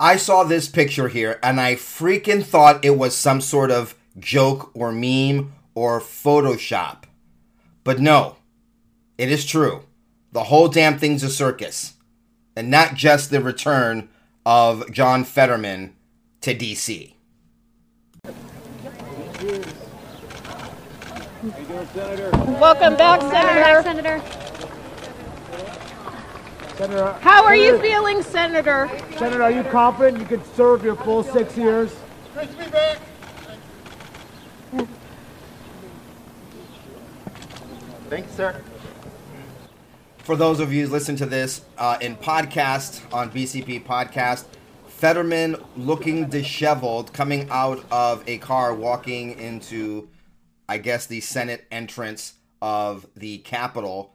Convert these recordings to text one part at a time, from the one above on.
I saw this picture here and I freaking thought it was some sort of joke or meme or Photoshop. But no, it is true. The whole damn thing's a circus. And not just the return of John Fetterman to DC. Welcome back, Senator. Senator. Senator, How are you feeling, Senator? Senator, are you confident you can serve your full six years? Great to be back. Thank you, sir. For those of you who listen to this uh, in podcast on BCP podcast, Fetterman looking disheveled, coming out of a car, walking into, I guess, the Senate entrance of the Capitol.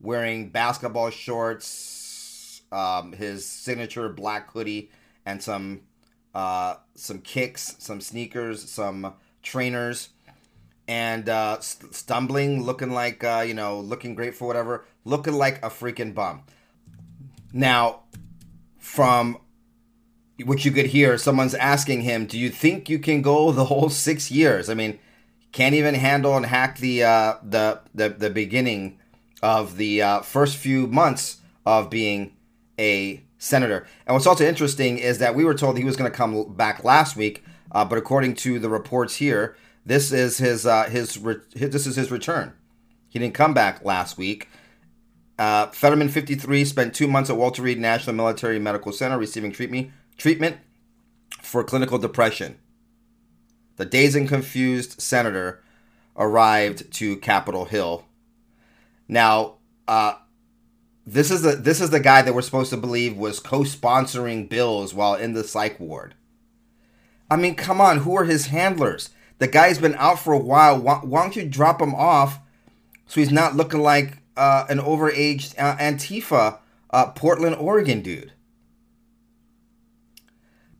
wearing basketball shorts, um, his signature black hoodie, and some uh, some kicks, some sneakers, some trainers, and uh, st- stumbling, looking like uh, you know, looking great for whatever, looking like a freaking bum. Now, from what you could hear, someone's asking him, "Do you think you can go the whole six years?" I mean, can't even handle and hack the uh, the, the the beginning of the uh, first few months of being a senator. And what's also interesting is that we were told he was going to come back last week, uh, but according to the reports here, this is his uh, his, re- his this is his return. He didn't come back last week. Uh, Fetterman, 53, spent two months at Walter Reed National Military Medical Center receiving treatment treatment for clinical depression. The dazed and confused senator arrived to Capitol Hill. Now, uh, this is the this is the guy that we're supposed to believe was co-sponsoring bills while in the psych ward. I mean, come on, who are his handlers? The guy's been out for a while. Why, why don't you drop him off so he's not looking like uh, an overaged uh, Antifa uh, Portland, Oregon dude?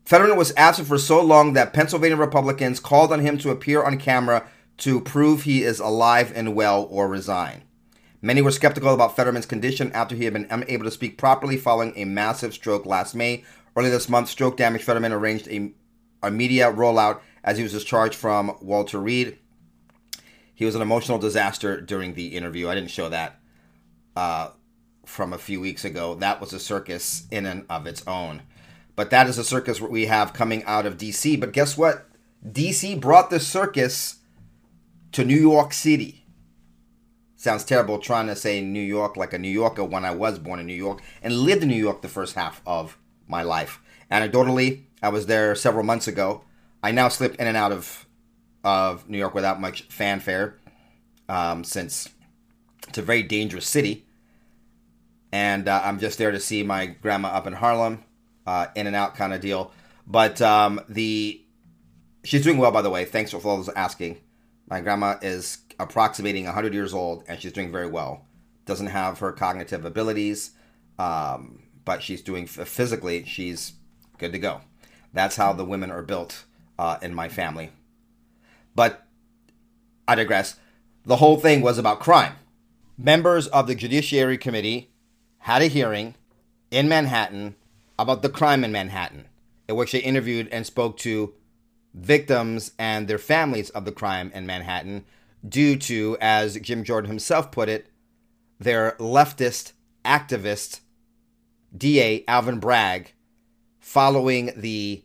Fetterman was absent for so long that Pennsylvania Republicans called on him to appear on camera to prove he is alive and well or resign. Many were skeptical about Fetterman's condition after he had been unable to speak properly following a massive stroke last May. Early this month, stroke damaged Fetterman arranged a, a media rollout as he was discharged from Walter Reed. He was an emotional disaster during the interview. I didn't show that uh, from a few weeks ago. That was a circus in and of its own. But that is a circus we have coming out of DC. But guess what? DC brought the circus to New York City. Sounds terrible trying to say New York like a New Yorker when I was born in New York and lived in New York the first half of my life. Anecdotally, I was there several months ago. I now slip in and out of of New York without much fanfare, um, since it's a very dangerous city. And uh, I'm just there to see my grandma up in Harlem, uh, in and out kind of deal. But um, the she's doing well, by the way. Thanks for all those asking. My grandma is approximating 100 years old, and she's doing very well. Doesn't have her cognitive abilities, um, but she's doing physically. She's good to go. That's how the women are built uh, in my family. But I digress. The whole thing was about crime. Members of the Judiciary Committee had a hearing in Manhattan about the crime in Manhattan, in which they interviewed and spoke to victims and their families of the crime in Manhattan due to, as Jim Jordan himself put it, their leftist activist DA Alvin Bragg following the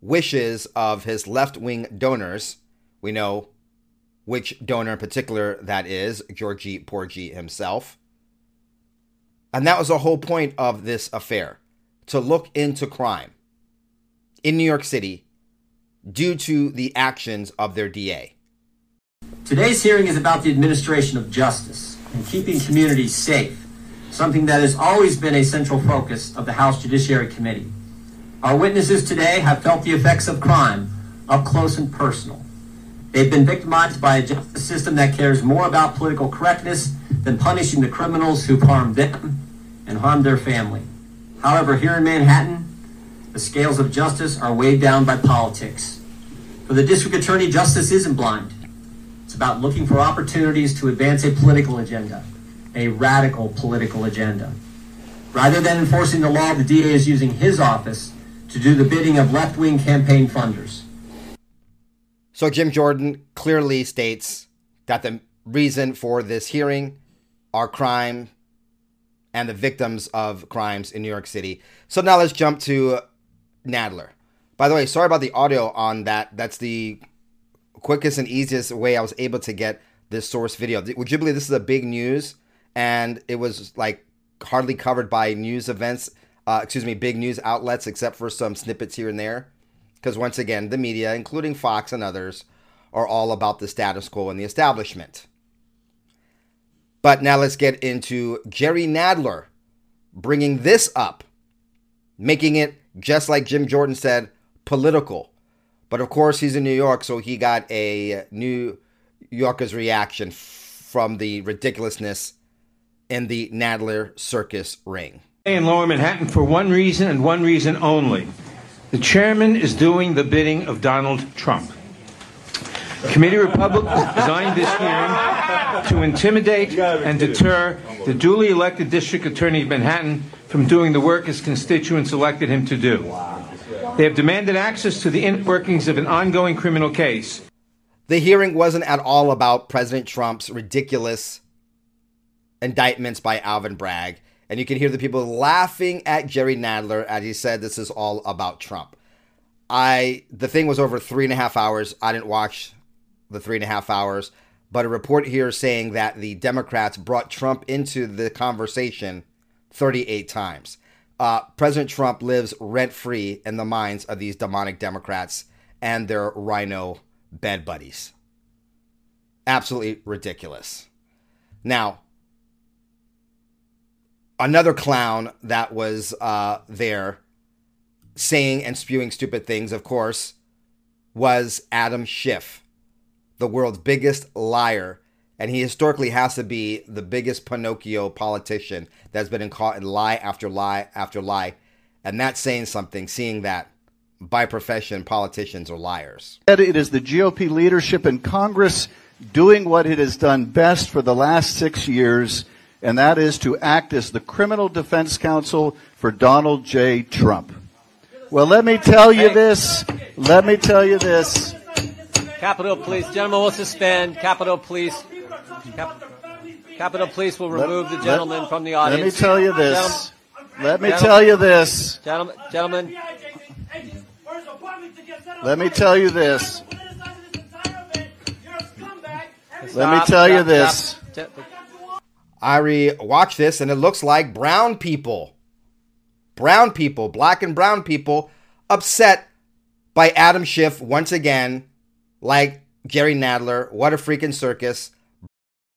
wishes of his left wing donors. We know which donor in particular that is, Georgie Porgy himself. And that was the whole point of this affair to look into crime in New York City due to the actions of their DA. Today's hearing is about the administration of justice and keeping communities safe, something that has always been a central focus of the House Judiciary Committee. Our witnesses today have felt the effects of crime up close and personal. They've been victimized by a justice system that cares more about political correctness than punishing the criminals who've harmed them and harmed their family. However, here in Manhattan, the scales of justice are weighed down by politics. For the district attorney, justice isn't blind. It's about looking for opportunities to advance a political agenda, a radical political agenda. Rather than enforcing the law, the DA is using his office to do the bidding of left wing campaign funders. So Jim Jordan clearly states that the reason for this hearing are crime and the victims of crimes in New York City. So now let's jump to Nadler. By the way, sorry about the audio on that. That's the quickest and easiest way I was able to get this source video. Would you believe this is a big news? And it was like hardly covered by news events, uh, excuse me, big news outlets, except for some snippets here and there. Because once again, the media, including Fox and others, are all about the status quo and the establishment. But now let's get into Jerry Nadler bringing this up, making it, just like Jim Jordan said, political. But of course, he's in New York, so he got a New Yorker's reaction from the ridiculousness in the Nadler circus ring. In Lower Manhattan for one reason and one reason only. The chairman is doing the bidding of Donald Trump. Committee Republic designed this hearing to intimidate and deter the duly elected district attorney of Manhattan from doing the work his constituents elected him to do. They have demanded access to the workings of an ongoing criminal case. The hearing wasn't at all about President Trump's ridiculous indictments by Alvin Bragg. And you can hear the people laughing at Jerry Nadler as he said this is all about Trump. I the thing was over three and a half hours. I didn't watch the three and a half hours, but a report here saying that the Democrats brought Trump into the conversation 38 times. Uh, President Trump lives rent free in the minds of these demonic Democrats and their rhino bed buddies. Absolutely ridiculous. Now, another clown that was uh, there saying and spewing stupid things, of course, was Adam Schiff, the world's biggest liar. And he historically has to be the biggest Pinocchio politician that's been caught in lie after lie after lie. And that's saying something, seeing that by profession, politicians are liars. It is the GOP leadership in Congress doing what it has done best for the last six years and that is to act as the criminal defense counsel for Donald J. Trump. Well, let me tell you this. Let me tell you this. Capitol Police, gentlemen, will suspend. Capitol Police. Cap- Capitol Police will remove let, the gentleman let, from the audience. Let me tell you this. let me tell you this. Gentlemen, gentlemen. Let me tell you this. Let me tell you this. Ari, watch this, and it looks like brown people, brown people, black and brown people, upset by Adam Schiff once again, like Jerry Nadler. What a freaking circus.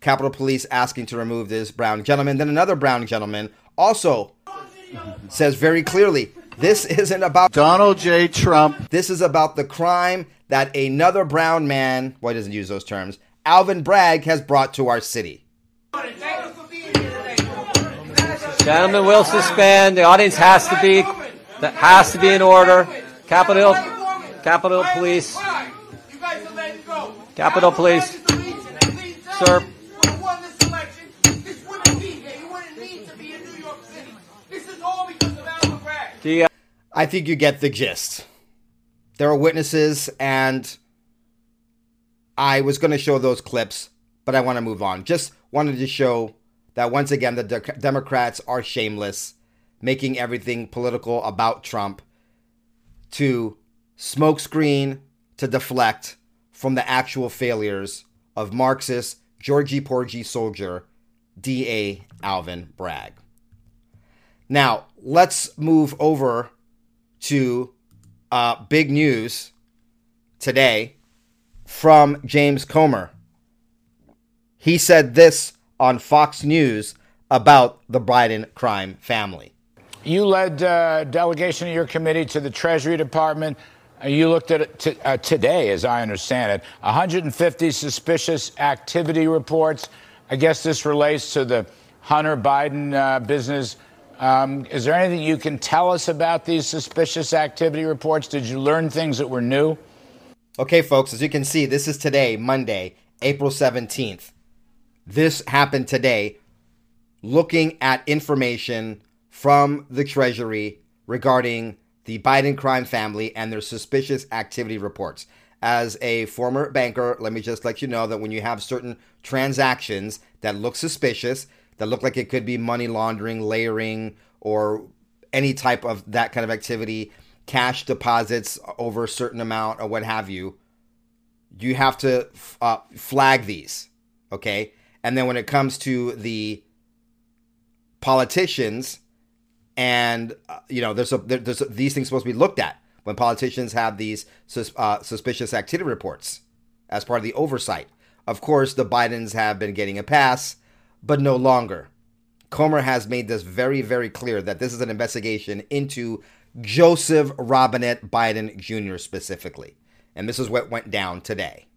Capitol Police asking to remove this brown gentleman. Then another brown gentleman also says very clearly this isn't about Donald J. Trump. This is about the crime that another brown man, well, he doesn't use those terms, Alvin Bragg has brought to our city. Gentlemen will suspend. The audience has to be that has to be in order. Capitol Capitol Police. Capitol Police. Sir. I think you get the gist. There are witnesses, and I was going to show those clips, but I want to move on. Just wanted to show that once again, the de- Democrats are shameless, making everything political about Trump. to smokescreen to deflect from the actual failures of Marxist Georgie Porgy soldier D.A. Alvin Bragg. Now, let's move over to uh, big news today from James Comer. He said this on Fox News about the Biden crime family. You led a delegation of your committee to the Treasury Department. Uh, you looked at it t- uh, today, as I understand it, 150 suspicious activity reports. I guess this relates to the Hunter Biden uh, business. Um, is there anything you can tell us about these suspicious activity reports? Did you learn things that were new? Okay, folks, as you can see, this is today, Monday, April 17th. This happened today, looking at information from the Treasury regarding the Biden crime family and their suspicious activity reports. As a former banker, let me just let you know that when you have certain transactions that look suspicious, that look like it could be money laundering, layering, or any type of that kind of activity, cash deposits over a certain amount or what have you, you have to uh, flag these, okay? And then when it comes to the politicians, and uh, you know there's a there, there's a, these things supposed to be looked at when politicians have these sus, uh, suspicious activity reports as part of the oversight. Of course, the Bidens have been getting a pass, but no longer. Comer has made this very, very clear that this is an investigation into Joseph Robinette Biden Jr. specifically. And this is what went down today.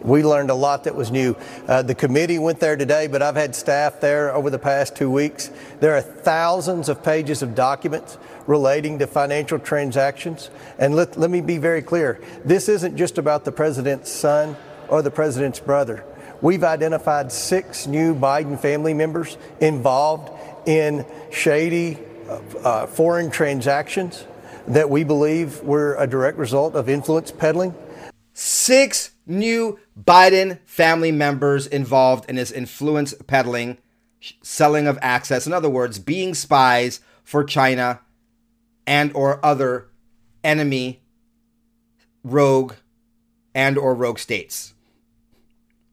We learned a lot that was new. Uh, the committee went there today, but I've had staff there over the past two weeks. There are thousands of pages of documents relating to financial transactions. And let, let me be very clear this isn't just about the president's son or the president's brother. We've identified six new Biden family members involved in shady uh, foreign transactions that we believe were a direct result of influence peddling. Six new Biden family members involved in this influence peddling, selling of access. In other words, being spies for China and or other enemy rogue and or rogue states.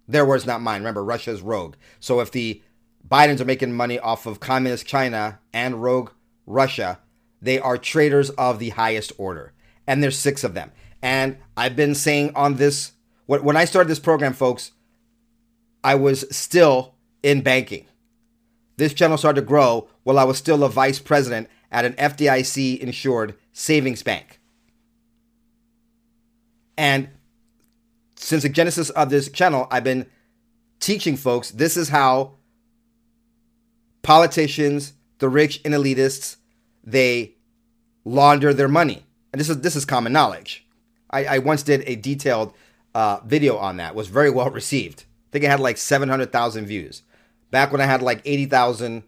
Their words, not mine. Remember, Russia's rogue. So if the Bidens are making money off of communist China and rogue Russia, they are traitors of the highest order. And there's six of them. And I've been saying on this, when I started this program, folks, I was still in banking. This channel started to grow while I was still a vice president at an FDIC insured savings bank. And since the genesis of this channel, I've been teaching folks this is how politicians, the rich and elitists, they launder their money. And this is this is common knowledge. I, I once did a detailed uh, video on that. It was very well received. I think it had like 700,000 views. Back when I had like 80,000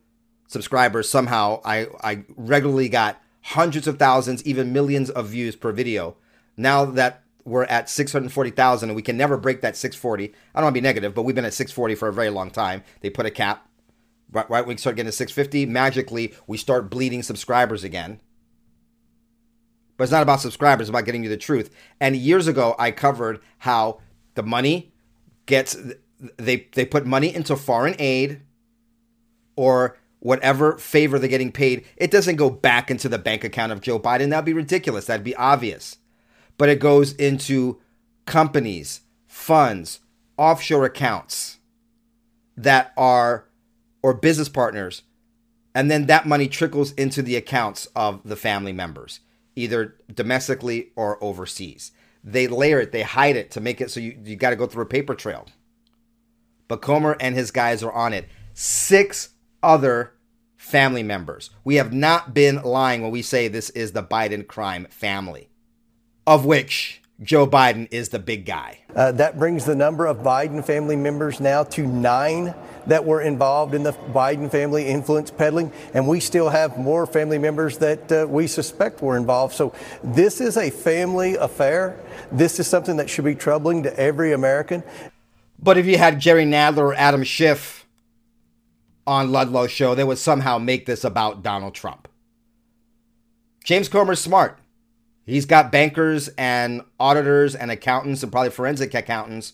subscribers, somehow I, I regularly got hundreds of thousands, even millions of views per video. Now that we're at 640,000 and we can never break that 640. I don't want to be negative, but we've been at 640 for a very long time. They put a cap. Right, right we start getting to 650, magically we start bleeding subscribers again. But it's not about subscribers, it's about getting you the truth. And years ago, I covered how the money gets they they put money into foreign aid or whatever favor they're getting paid. It doesn't go back into the bank account of Joe Biden. That'd be ridiculous. That'd be obvious but it goes into companies, funds, offshore accounts that are, or business partners. And then that money trickles into the accounts of the family members, either domestically or overseas. They layer it, they hide it to make it so you, you got to go through a paper trail. But Comer and his guys are on it. Six other family members. We have not been lying when we say this is the Biden crime family of which Joe Biden is the big guy. Uh, that brings the number of Biden family members now to nine that were involved in the Biden family influence peddling, and we still have more family members that uh, we suspect were involved. So this is a family affair. This is something that should be troubling to every American. But if you had Jerry Nadler or Adam Schiff on Kudlow's show, they would somehow make this about Donald Trump. James Comer's smart. He's got bankers and auditors and accountants and probably forensic accountants,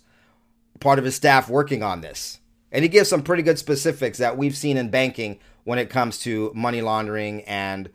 part of his staff working on this. And he gives some pretty good specifics that we've seen in banking when it comes to money laundering and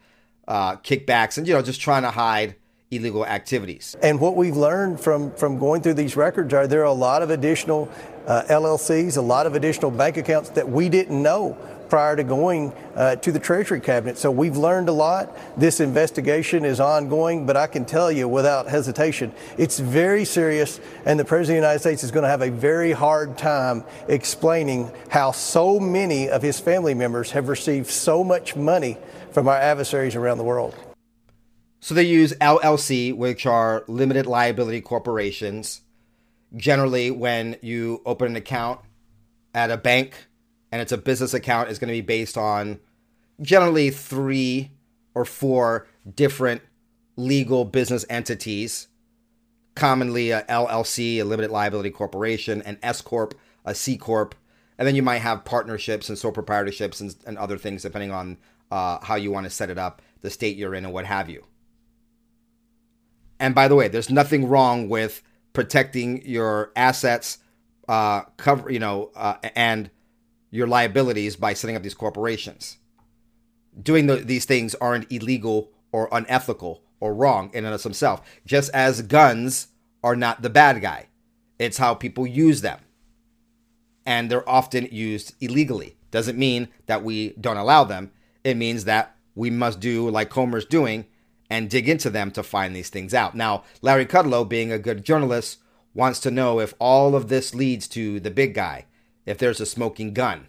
uh, kickbacks and, you know, just trying to hide illegal activities. And what we've learned from, from going through these records are there are a lot of additional uh, LLCs, a lot of additional bank accounts that we didn't know prior to going uh, to the Treasury Cabinet. So we've learned a lot. This investigation is ongoing, but I can tell you without hesitation, it's very serious, and the President of the United States is going to have a very hard time explaining how so many of his family members have received so much money from our adversaries around the world. So they use LLC, which are limited liability corporations. Generally, when you open an account at a bank and it's a business account, is going to be based on generally three or four different legal business entities. Commonly, a LLC, a limited liability corporation, an S corp, a C corp, and then you might have partnerships and sole proprietorships and, and other things depending on uh, how you want to set it up, the state you're in, and what have you. And by the way, there's nothing wrong with protecting your assets, uh, cover, you know, uh, and your liabilities by setting up these corporations. Doing the, these things aren't illegal or unethical or wrong in and of themselves. Just as guns are not the bad guy, it's how people use them, and they're often used illegally. Doesn't mean that we don't allow them. It means that we must do like Comer's doing and dig into them to find these things out. Now, Larry Kudlow, being a good journalist, wants to know if all of this leads to the big guy, if there's a smoking gun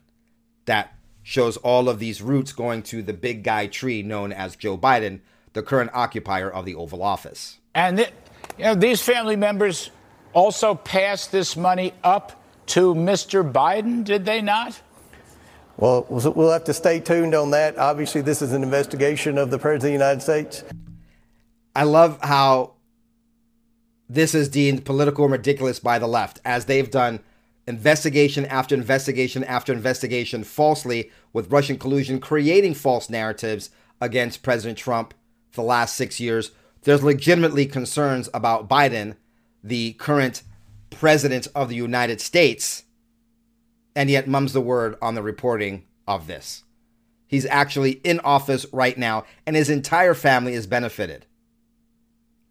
that shows all of these roots going to the big guy tree known as Joe Biden, the current occupier of the Oval Office. And th- you know, these family members also passed this money up to Mr. Biden, did they not? Well, we'll have to stay tuned on that. Obviously, this is an investigation of the President of the United States. I love how this is deemed political and ridiculous by the left, as they've done investigation after investigation after investigation falsely with Russian collusion, creating false narratives against President Trump for the last six years. There's legitimately concerns about Biden, the current president of the United States, and yet mum's the word on the reporting of this. He's actually in office right now, and his entire family is benefited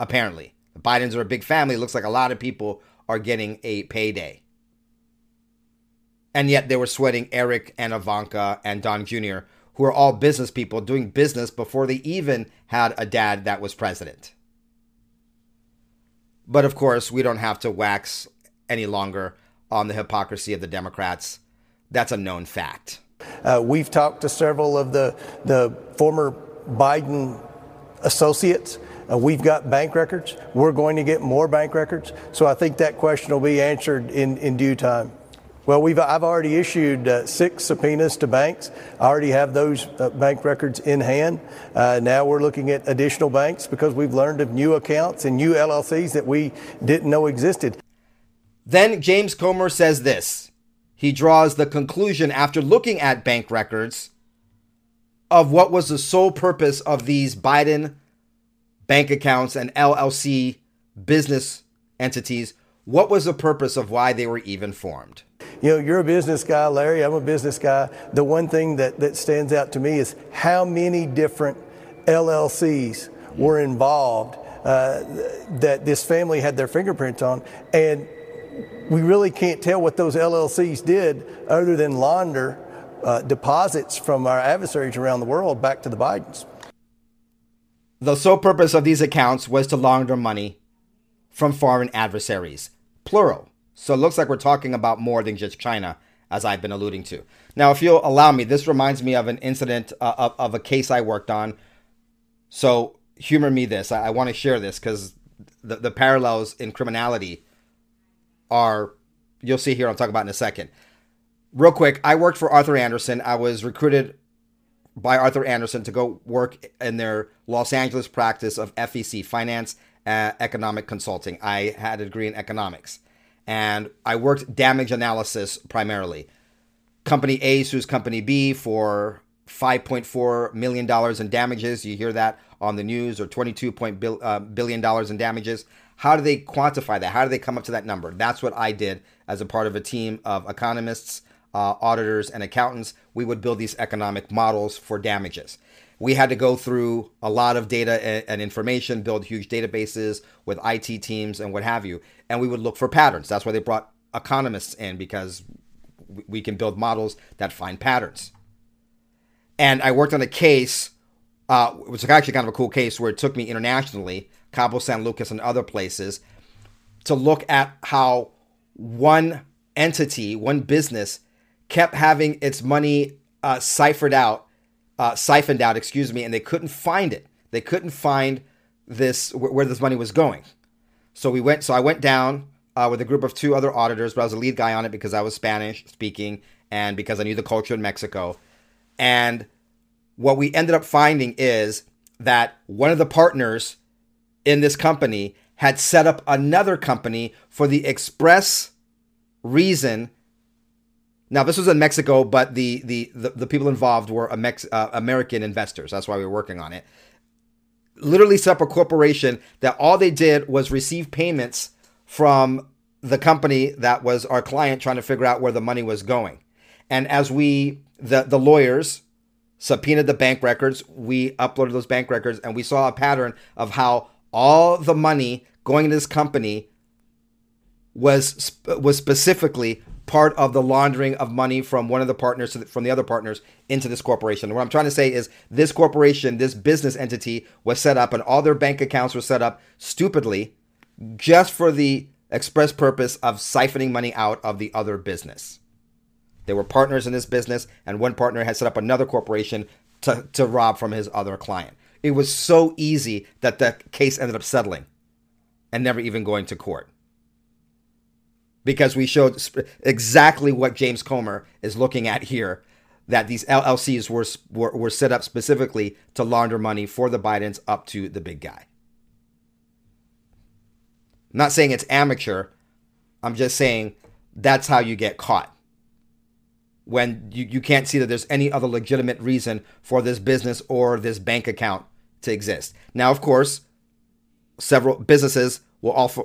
apparently. The Bidens are a big family. It looks like a lot of people are getting a payday. And yet they were sweating Eric and Ivanka and Don Jr., who are all business people doing business before they even had a dad that was president. But of course, we don't have to wax any longer on the hypocrisy of the Democrats. That's a known fact. Uh, we've talked to several of the, the former Biden associates uh, we've got bank records. We're going to get more bank records. So I think that question will be answered in, in due time. Well, we've, I've already issued uh, six subpoenas to banks. I already have those uh, bank records in hand. Uh, now we're looking at additional banks because we've learned of new accounts and new LLCs that we didn't know existed. Then James Comer says this. He draws the conclusion after looking at bank records of what was the sole purpose of these Biden bank accounts and LLC business entities. What was the purpose of why they were even formed? You know, you're a business guy, Larry. I'm a business guy. The one thing that, that stands out to me is how many different LLCs were involved uh, that this family had their fingerprints on. And we really can't tell what those LLCs did other than launder uh, deposits from our adversaries around the world back to the Bidens. The sole purpose of these accounts was to launder money from foreign adversaries, plural. So it looks like we're talking about more than just China, as I've been alluding to. Now, if you'll allow me, this reminds me of an incident uh, of, of, a case I worked on. So humor me this. I, I want to share this because the, the parallels in criminality are, you'll see here, I'll talk about in a second. Real quick, I worked for Arthur Andersen. I was recruited by Arthur Andersen to go work in their Los Angeles practice of FEC, Finance uh, Economic Consulting. I had a degree in economics and I worked damage analysis primarily. Company A sues Company B for 5.4 million dollars in damages. You hear that on the news, or 22 point bil, uh, billion dollars in damages. How do they quantify that? How do they come up to that number? That's what I did as a part of a team of economists, uh, auditors, and accountants. We would build these economic models for damages. We had to go through a lot of data and, information, build huge databases with IT teams and what have you, and we would look for patterns. That's why they brought economists in because we can build models that find patterns. And I worked on a case, uh, it was actually kind of a cool case where it took me internationally, Cabo San Lucas and other places, to look at how one entity, one business, kept having its money uh, ciphered out, uh, siphoned out, excuse me, and they couldn't find it. They couldn't find this where this money was going. So we went. So I went down uh, with a group of two other auditors, but I was the lead guy on it because I was Spanish speaking and because I knew the culture in Mexico. And what we ended up finding is that one of the partners in this company had set up another company for the express reason. Now, this was in Mexico, but the the the, the people involved were Mex, uh, American investors. That's why we were working on it. Literally set up a corporation that all they did was receive payments from the company that was our client trying to figure out where the money was going. And as we the the lawyers subpoenaed the bank records, we uploaded those bank records and we saw a pattern of how all the money going to this company was was specifically part of the laundering of money from one of the partners the, from the other partners into this corporation. what I'm trying to say is this corporation, this business entity was set up and all their bank accounts were set up stupidly just for the express purpose of siphoning money out of the other business. They were partners in this business, and one partner had set up another corporation to, to rob from his other client. It was so easy that the case ended up settling and never even going to court. Because we showed exactly what James Comer is looking at here that these LLCs were, were, were set up specifically to launder money for the Bidens up to the big guy. I'm not saying it's amateur. I'm just saying that's how you get caught. When you, you can't see that there's any other legitimate reason for this business or this bank account to exist. Now, of course, several businesses will offer,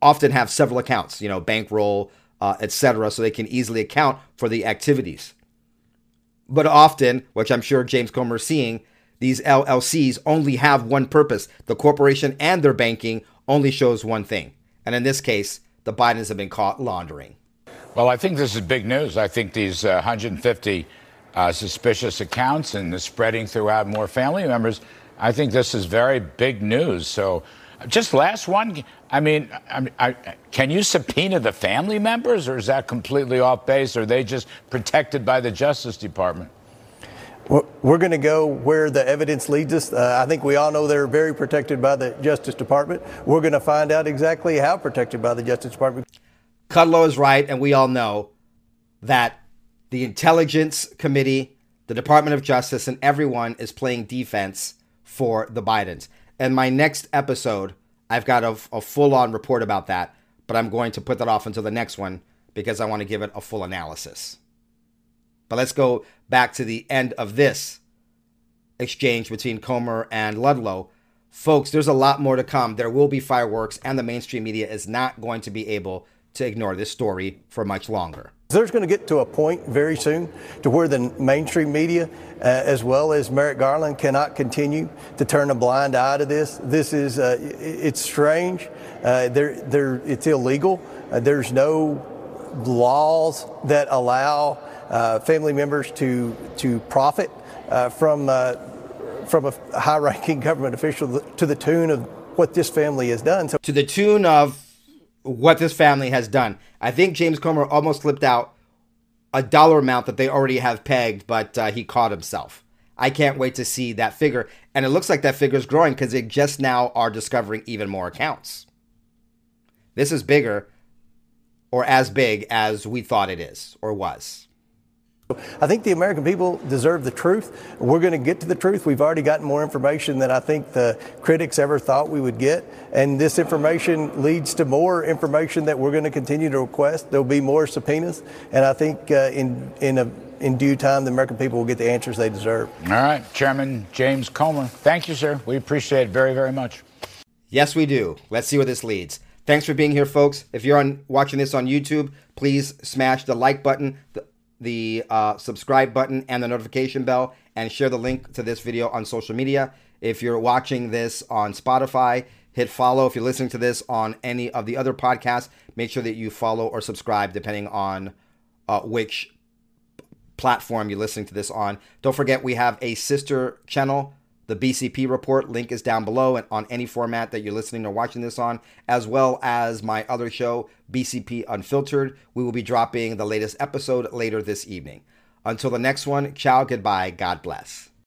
often have several accounts, you know, bankroll, uh, etc., so they can easily account for the activities. But often, which I'm sure James Comer is seeing, these LLCs only have one purpose. The corporation and their banking only shows one thing. And in this case, the Bidens have been caught laundering. Well, I think this is big news. I think these uh, 150 uh, suspicious accounts and the spreading throughout more family members, I think this is very big news. So, just last one. I mean, I, I, can you subpoena the family members, or is that completely off base? Or are they just protected by the Justice Department? We're going to go where the evidence leads us. Uh, I think we all know they're very protected by the Justice Department. We're going to find out exactly how protected by the Justice Department. Kudlow is right, and we all know that the Intelligence Committee, the Department of Justice, and everyone is playing defense for the Bidens. And my next episode, I've got a, a full on report about that, but I'm going to put that off until the next one because I want to give it a full analysis. But let's go back to the end of this exchange between Comer and Kudlow. Folks, there's a lot more to come. There will be fireworks, and the mainstream media is not going to be able to ignore this story for much longer. There's going to get to a point very soon to where the mainstream media, uh, as well as Merrick Garland, cannot continue to turn a blind eye to this. This is uh, it's strange. Uh, there, there, it's illegal. Uh, there's no laws that allow uh, family members to to profit uh, from from a high-ranking government official to the tune of what this family has done. So to the tune of what this family has done, I think James Comer almost slipped out a dollar amount that they already have pegged, but uh, he caught himself. I can't wait to see that figure, and it looks like that figure is growing because they just now are discovering even more accounts. This is bigger, or as big as we thought it is or was. I think the American people deserve the truth. We're going to get to the truth. We've already gotten more information than I think the critics ever thought we would get. And this information leads to more information that we're going to continue to request. There'll be more subpoenas. And I think uh, in, in, a, in due time, the American people will get the answers they deserve. All right, Chairman James Comer. Thank you, sir. We appreciate it very, very much. Yes, we do. Let's see where this leads. Thanks for being here, folks. If you're on watching this on YouTube, please smash the like button, the, the uh, subscribe button, and the notification bell, and share the link to this video on social media. If you're watching this on Spotify, hit follow. If you're listening to this on any of the other podcasts, make sure that you follow or subscribe depending on uh, which platform you're listening to this on. Don't forget, we have a sister channel the BCP report link is down below and on any format that you're listening or watching this on, as well as my other show, BCP Unfiltered. We will be dropping the latest episode later this evening. Until the next one, ciao, goodbye, God bless.